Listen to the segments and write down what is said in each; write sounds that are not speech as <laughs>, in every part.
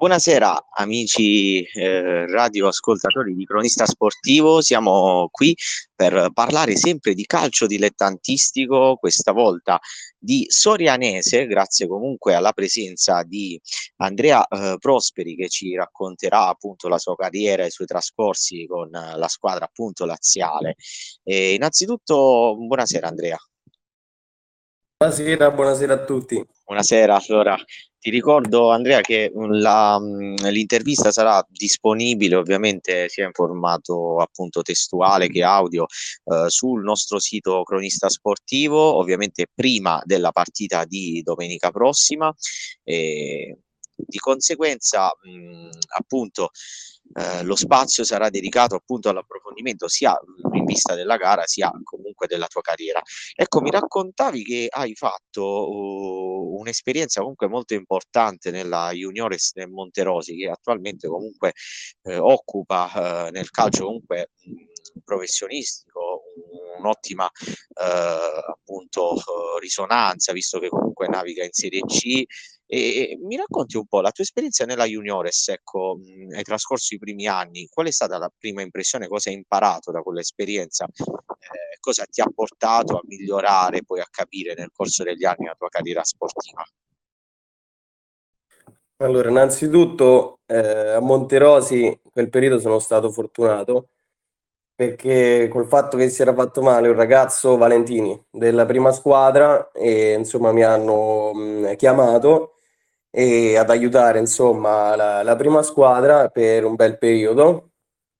Buonasera amici eh, radioascoltatori di Cronista Sportivo, siamo qui per parlare sempre di calcio dilettantistico, questa volta di Sorianese, grazie comunque alla presenza di Andrea eh, Prosperi che ci racconterà appunto la sua carriera e i suoi trascorsi con la squadra appunto laziale. E innanzitutto buonasera Andrea. Buonasera, buonasera a tutti. Buonasera, allora ti ricordo Andrea che mm, la, mm, l'intervista sarà disponibile ovviamente sia in formato appunto testuale che audio eh, sul nostro sito cronista sportivo, ovviamente prima della partita di domenica prossima. E di conseguenza mh, mm, appunto eh, lo spazio sarà dedicato appunto all'approfondimento sia in vista della gara sia comunque della tua carriera. Ecco, mi raccontavi che hai fatto uh, un'esperienza comunque molto importante nella Juniores del Monterosi che attualmente comunque eh, occupa eh, nel calcio comunque professionistico un'ottima eh, appunto risonanza visto che comunque naviga in Serie C e mi racconti un po' la tua esperienza nella Juniores, ecco, mh, hai trascorso i primi anni, qual è stata la prima impressione, cosa hai imparato da quell'esperienza, eh, cosa ti ha portato a migliorare, poi a capire nel corso degli anni la tua carriera sportiva? Allora, innanzitutto eh, a Monterosi in quel periodo sono stato fortunato perché col fatto che si era fatto male un ragazzo Valentini della prima squadra e insomma mi hanno mh, chiamato e ad aiutare insomma la, la prima squadra per un bel periodo.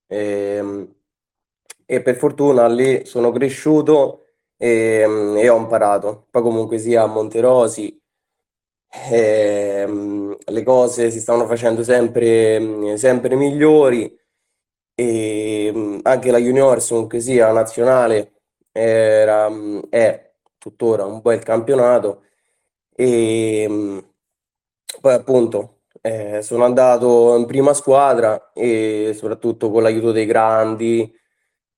E, ehm, e per fortuna lì sono cresciuto e, e, ho imparato. Poi comunque sia a Monterosi e, ehm, le cose si stanno facendo sempre, sempre migliori. E anche la Juniors comunque sia nazionale era, è tuttora un bel campionato. E poi appunto eh, sono andato in prima squadra e soprattutto con l'aiuto dei grandi,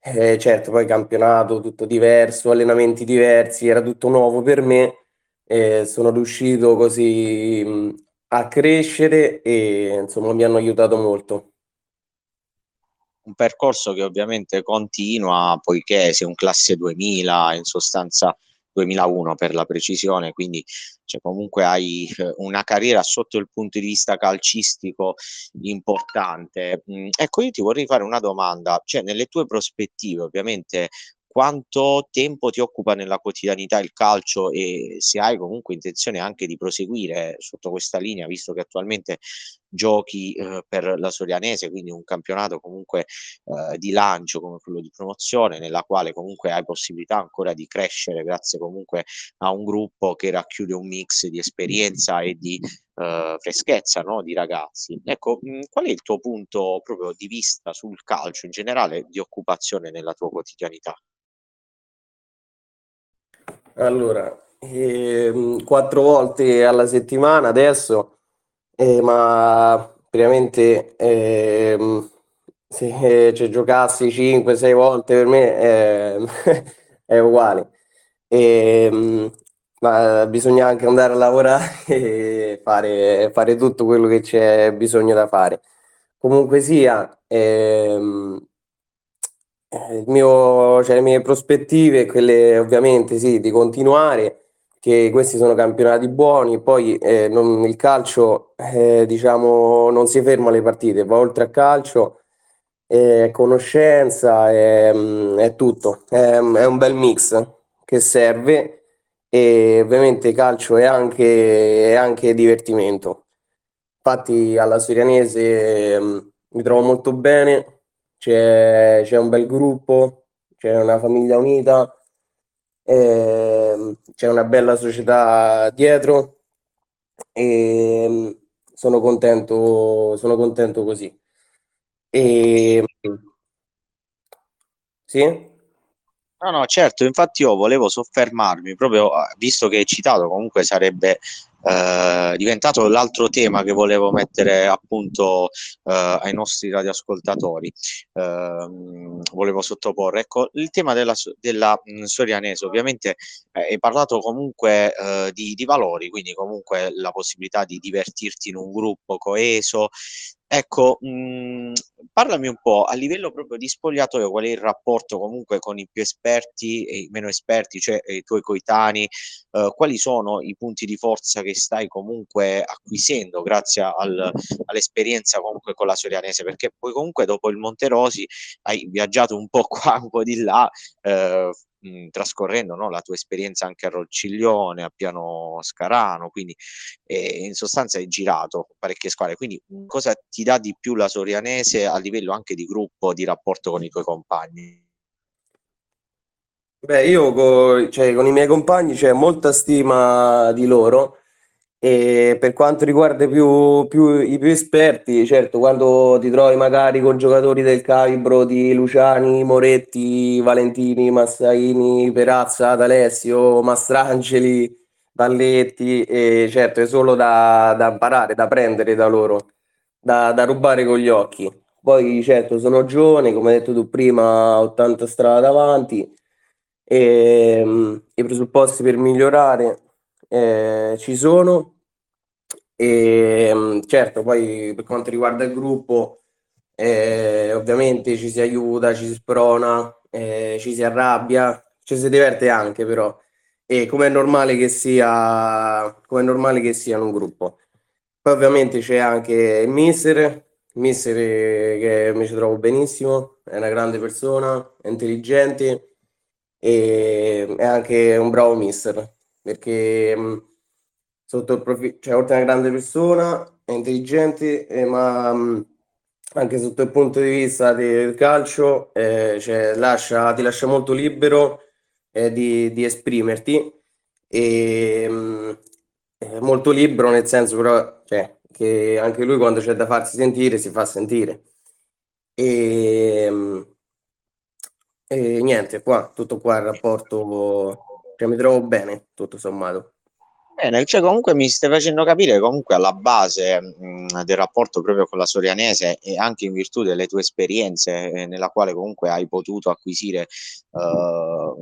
eh, certo poi campionato tutto diverso, allenamenti diversi, era tutto nuovo per me e sono riuscito così mh, a crescere e insomma mi hanno aiutato molto. Un percorso che ovviamente continua poiché sei un classe 2000 in sostanza 2001 per la precisione, quindi cioè, comunque hai eh, una carriera sotto il punto di vista calcistico importante. Mm, ecco, io ti vorrei fare una domanda, cioè nelle tue prospettive, ovviamente quanto tempo ti occupa nella quotidianità il calcio e se hai comunque intenzione anche di proseguire sotto questa linea, visto che attualmente giochi eh, per la Sorianese, quindi un campionato comunque eh, di lancio come quello di promozione, nella quale comunque hai possibilità ancora di crescere grazie comunque a un gruppo che racchiude un mix di esperienza e di eh, freschezza no? di ragazzi. Ecco, mh, qual è il tuo punto proprio di vista sul calcio in generale di occupazione nella tua quotidianità? Allora, ehm, quattro volte alla settimana adesso, eh, ma veramente ehm, se ci giocassi 5-6 volte per me eh, <laughs> è uguale. Ehm, ma bisogna anche andare a lavorare <laughs> e fare, fare tutto quello che c'è bisogno da fare. Comunque sia, ehm, eh, il mio, cioè, le mie prospettive, quelle ovviamente sì, di continuare, che questi sono campionati buoni, poi eh, non, il calcio eh, diciamo non si ferma alle partite, va oltre a calcio, è conoscenza, è, è tutto, è, è, un bel mix che serve e ovviamente calcio è anche, è anche divertimento. Infatti alla Sorianese mi trovo molto bene, c'è, c'è un bel gruppo, c'è una famiglia unita, eh, c'è una bella società dietro e sono contento, sono contento così. E, sì? No, no, certo, infatti io volevo soffermarmi proprio, visto che hai citato, comunque sarebbe eh, diventato l'altro tema che volevo mettere appunto eh, ai nostri radioascoltatori, eh, volevo sottoporre. Ecco, il tema della, della mh, Sorianese, ovviamente eh, hai parlato comunque eh, di, di valori, quindi comunque la possibilità di divertirti in un gruppo coeso, Ecco, mh, mhmm, parlami un po' a livello proprio di spogliatoio, qual è il rapporto comunque con i più esperti e i meno esperti, cioè i tuoi coetanei, eh, quali sono i punti di forza che stai comunque acquisendo grazie al, all'esperienza comunque con la Sorianese, perché poi comunque dopo il Monterosi hai viaggiato un po' <laughs> qua, un po' di là, eh, mh, trascorrendo no, la tua esperienza anche a Ronciglione, a Piano Scarano, quindi eh, in sostanza hai girato parecchie squadre, quindi cosa ti dà di più la Sorianese a livello anche di gruppo, di rapporto con i tuoi compagni? Beh, io co- cioè, con i miei compagni c'è molta stima di loro e per quanto riguarda più, più, i più esperti, certo, quando ti trovi magari con giocatori del calibro di Luciani, Moretti, Valentini, Massaini, Perazza, D'Alessio, Mastrangeli, Dalletti, e certo è solo da, da imparare, da prendere da loro, da, da rubare con gli occhi. Poi certo sono giovane, come hai detto tu prima, 80 strade davanti, e um, i presupposti per migliorare eh, ci sono e um, certo poi per quanto riguarda il gruppo eh, ovviamente ci si aiuta, ci si sprona, eh, ci si arrabbia, ci si diverte anche però e come è normale che sia come è normale che sia in un gruppo. Poi ovviamente c'è anche il mister, il mister che mi ci trovo benissimo, è una grande persona, è intelligente e è anche un bravo mister perché mh, sotto il profilo, cioè oltre a una grande persona, è intelligente, eh, ma mh, anche sotto il punto di vista del calcio, eh, cioè, lascia, ti lascia molto libero eh, di, di, esprimerti e mh, molto libero nel senso però cioè, che anche lui quando c'è da farsi sentire si fa sentire. E, e niente, qua tutto qua il rapporto cioè, mi trovo bene, tutto sommato. Bene, cioè comunque mi stai facendo capire comunque alla base mh, del rapporto proprio con la Sorianese e anche in virtù delle tue esperienze eh, nella quale comunque hai potuto acquisire eh,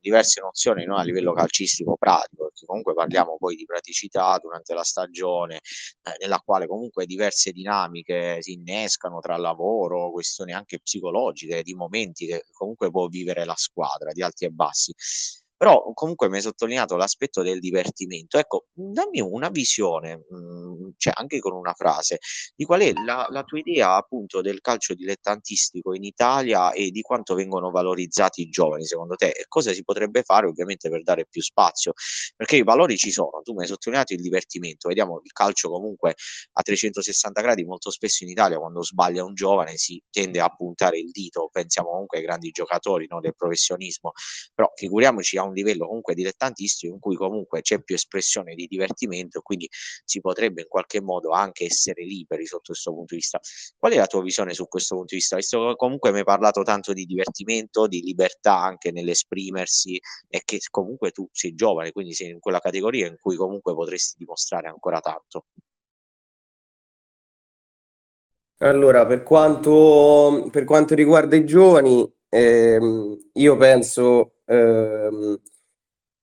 diverse nozioni no, a livello calcistico pratico, perché comunque parliamo poi di praticità durante la stagione, eh, nella quale comunque diverse dinamiche si innescano tra lavoro, questioni anche psicologiche, di momenti che comunque può vivere la squadra, di alti e bassi. Però comunque mi hai sottolineato l'aspetto del divertimento. Ecco, dammi una visione, mhmm, cioè anche con una frase, di qual è la, la tua idea appunto del calcio dilettantistico in Italia e di quanto vengono valorizzati i giovani secondo te? E cosa si potrebbe fare ovviamente per dare più spazio, perché i valori ci sono, tu mi hai sottolineato il divertimento, vediamo il calcio comunque a 360 gradi molto spesso in Italia quando sbaglia un giovane si tende a puntare il dito, pensiamo comunque ai grandi giocatori no, del professionismo, però figuriamoci a un livello comunque dilettantistico in cui comunque c'è più espressione di divertimento, quindi si potrebbe in qualche modo anche essere liberi sotto questo punto di vista. Qual è la tua visione su questo punto di vista? Visto che comunque mi hai parlato tanto di divertimento, di libertà anche nell'esprimersi e che comunque tu sei giovane, quindi sei in quella categoria in cui comunque potresti dimostrare ancora tanto. Allora, per quanto, per quanto riguarda i giovani, ehm, io penso ehm,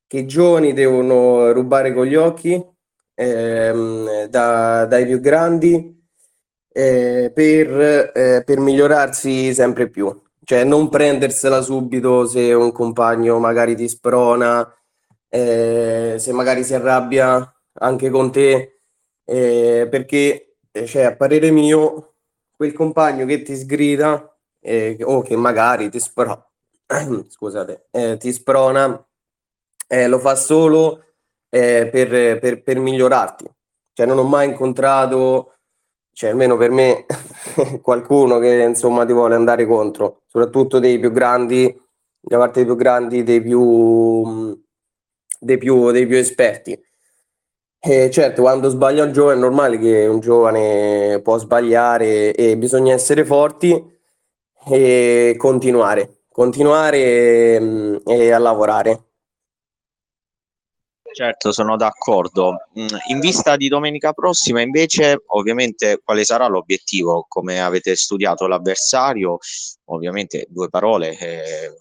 che i giovani devono rubare con gli occhi ehm, da, dai più grandi eh, per, eh, per migliorarsi sempre più. Cioè non prendersela subito se un compagno magari ti sprona, eh, se magari si arrabbia anche con te, eh, perché eh, cioè, a parere mio quel compagno che ti sgrida eh, o che magari ti sprona <clears throat> scusate, eh, ti sprona, eh, lo fa solo eh, per, per, per, migliorarti. Cioè, non ho mai incontrato, cioè, almeno per me, <laughs> qualcuno che insomma ti vuole andare contro, soprattutto dei più grandi, da parte dei più grandi, dei più, dei più, dei più esperti. E certo, quando sbaglia un giovane è normale che un giovane può sbagliare e bisogna essere forti e continuare continuare mm, e a lavorare. Certo, sono d'accordo. Mm, in vista di domenica prossima, invece, ovviamente, quale sarà l'obiettivo? Come avete studiato l'avversario? Ovviamente, due parole eh,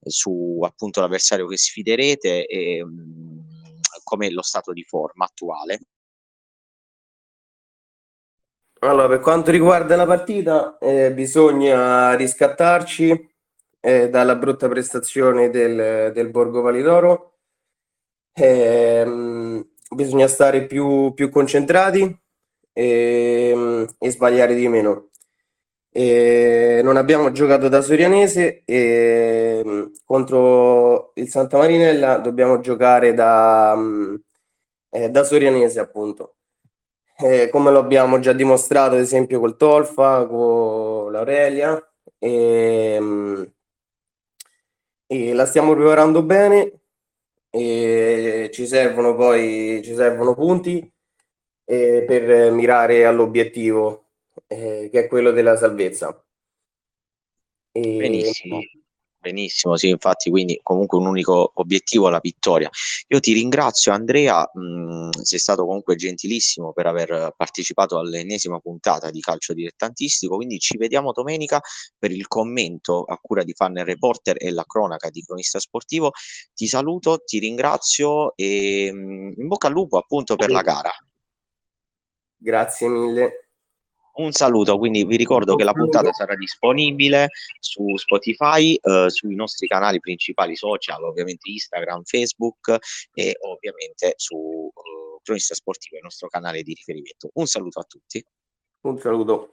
su appunto l'avversario che sfiderete e mm, com'è lo stato di forma attuale. Allora, per quanto riguarda la partita, eh, bisogna riscattarci eh, dalla brutta prestazione del, del Borgo Validoro Ehm, bisogna stare più, più concentrati e, e sbagliare di meno. E non abbiamo giocato da Sorianese e contro il Santa Marinella dobbiamo giocare da, eh, da Sorianese appunto. Eh, come lo abbiamo già dimostrato ad esempio col Tolfa, con l'Aurelia e, e la stiamo preparando bene ci servono poi ci servono punti eh, per mirare all'obiettivo eh, che è quello della salvezza. E... Benissimo. Benissimo, sì, infatti, quindi comunque un unico obiettivo, la vittoria. Io ti ringrazio Andrea, mh, mm, sei stato comunque gentilissimo per aver partecipato all'ennesima puntata di calcio dilettantistico, quindi ci vediamo domenica per il commento a cura di Fanner Reporter e la cronaca di cronista sportivo. Ti saluto, ti ringrazio e mh, mm, in bocca al lupo appunto per la gara. Grazie mille. Un saluto, quindi vi ricordo che la puntata sarà disponibile su Spotify, eh, sui nostri canali principali social, ovviamente Instagram, Facebook e ovviamente su eh, Cronista Sportivo, il nostro canale di riferimento. Un saluto a tutti. Un saluto.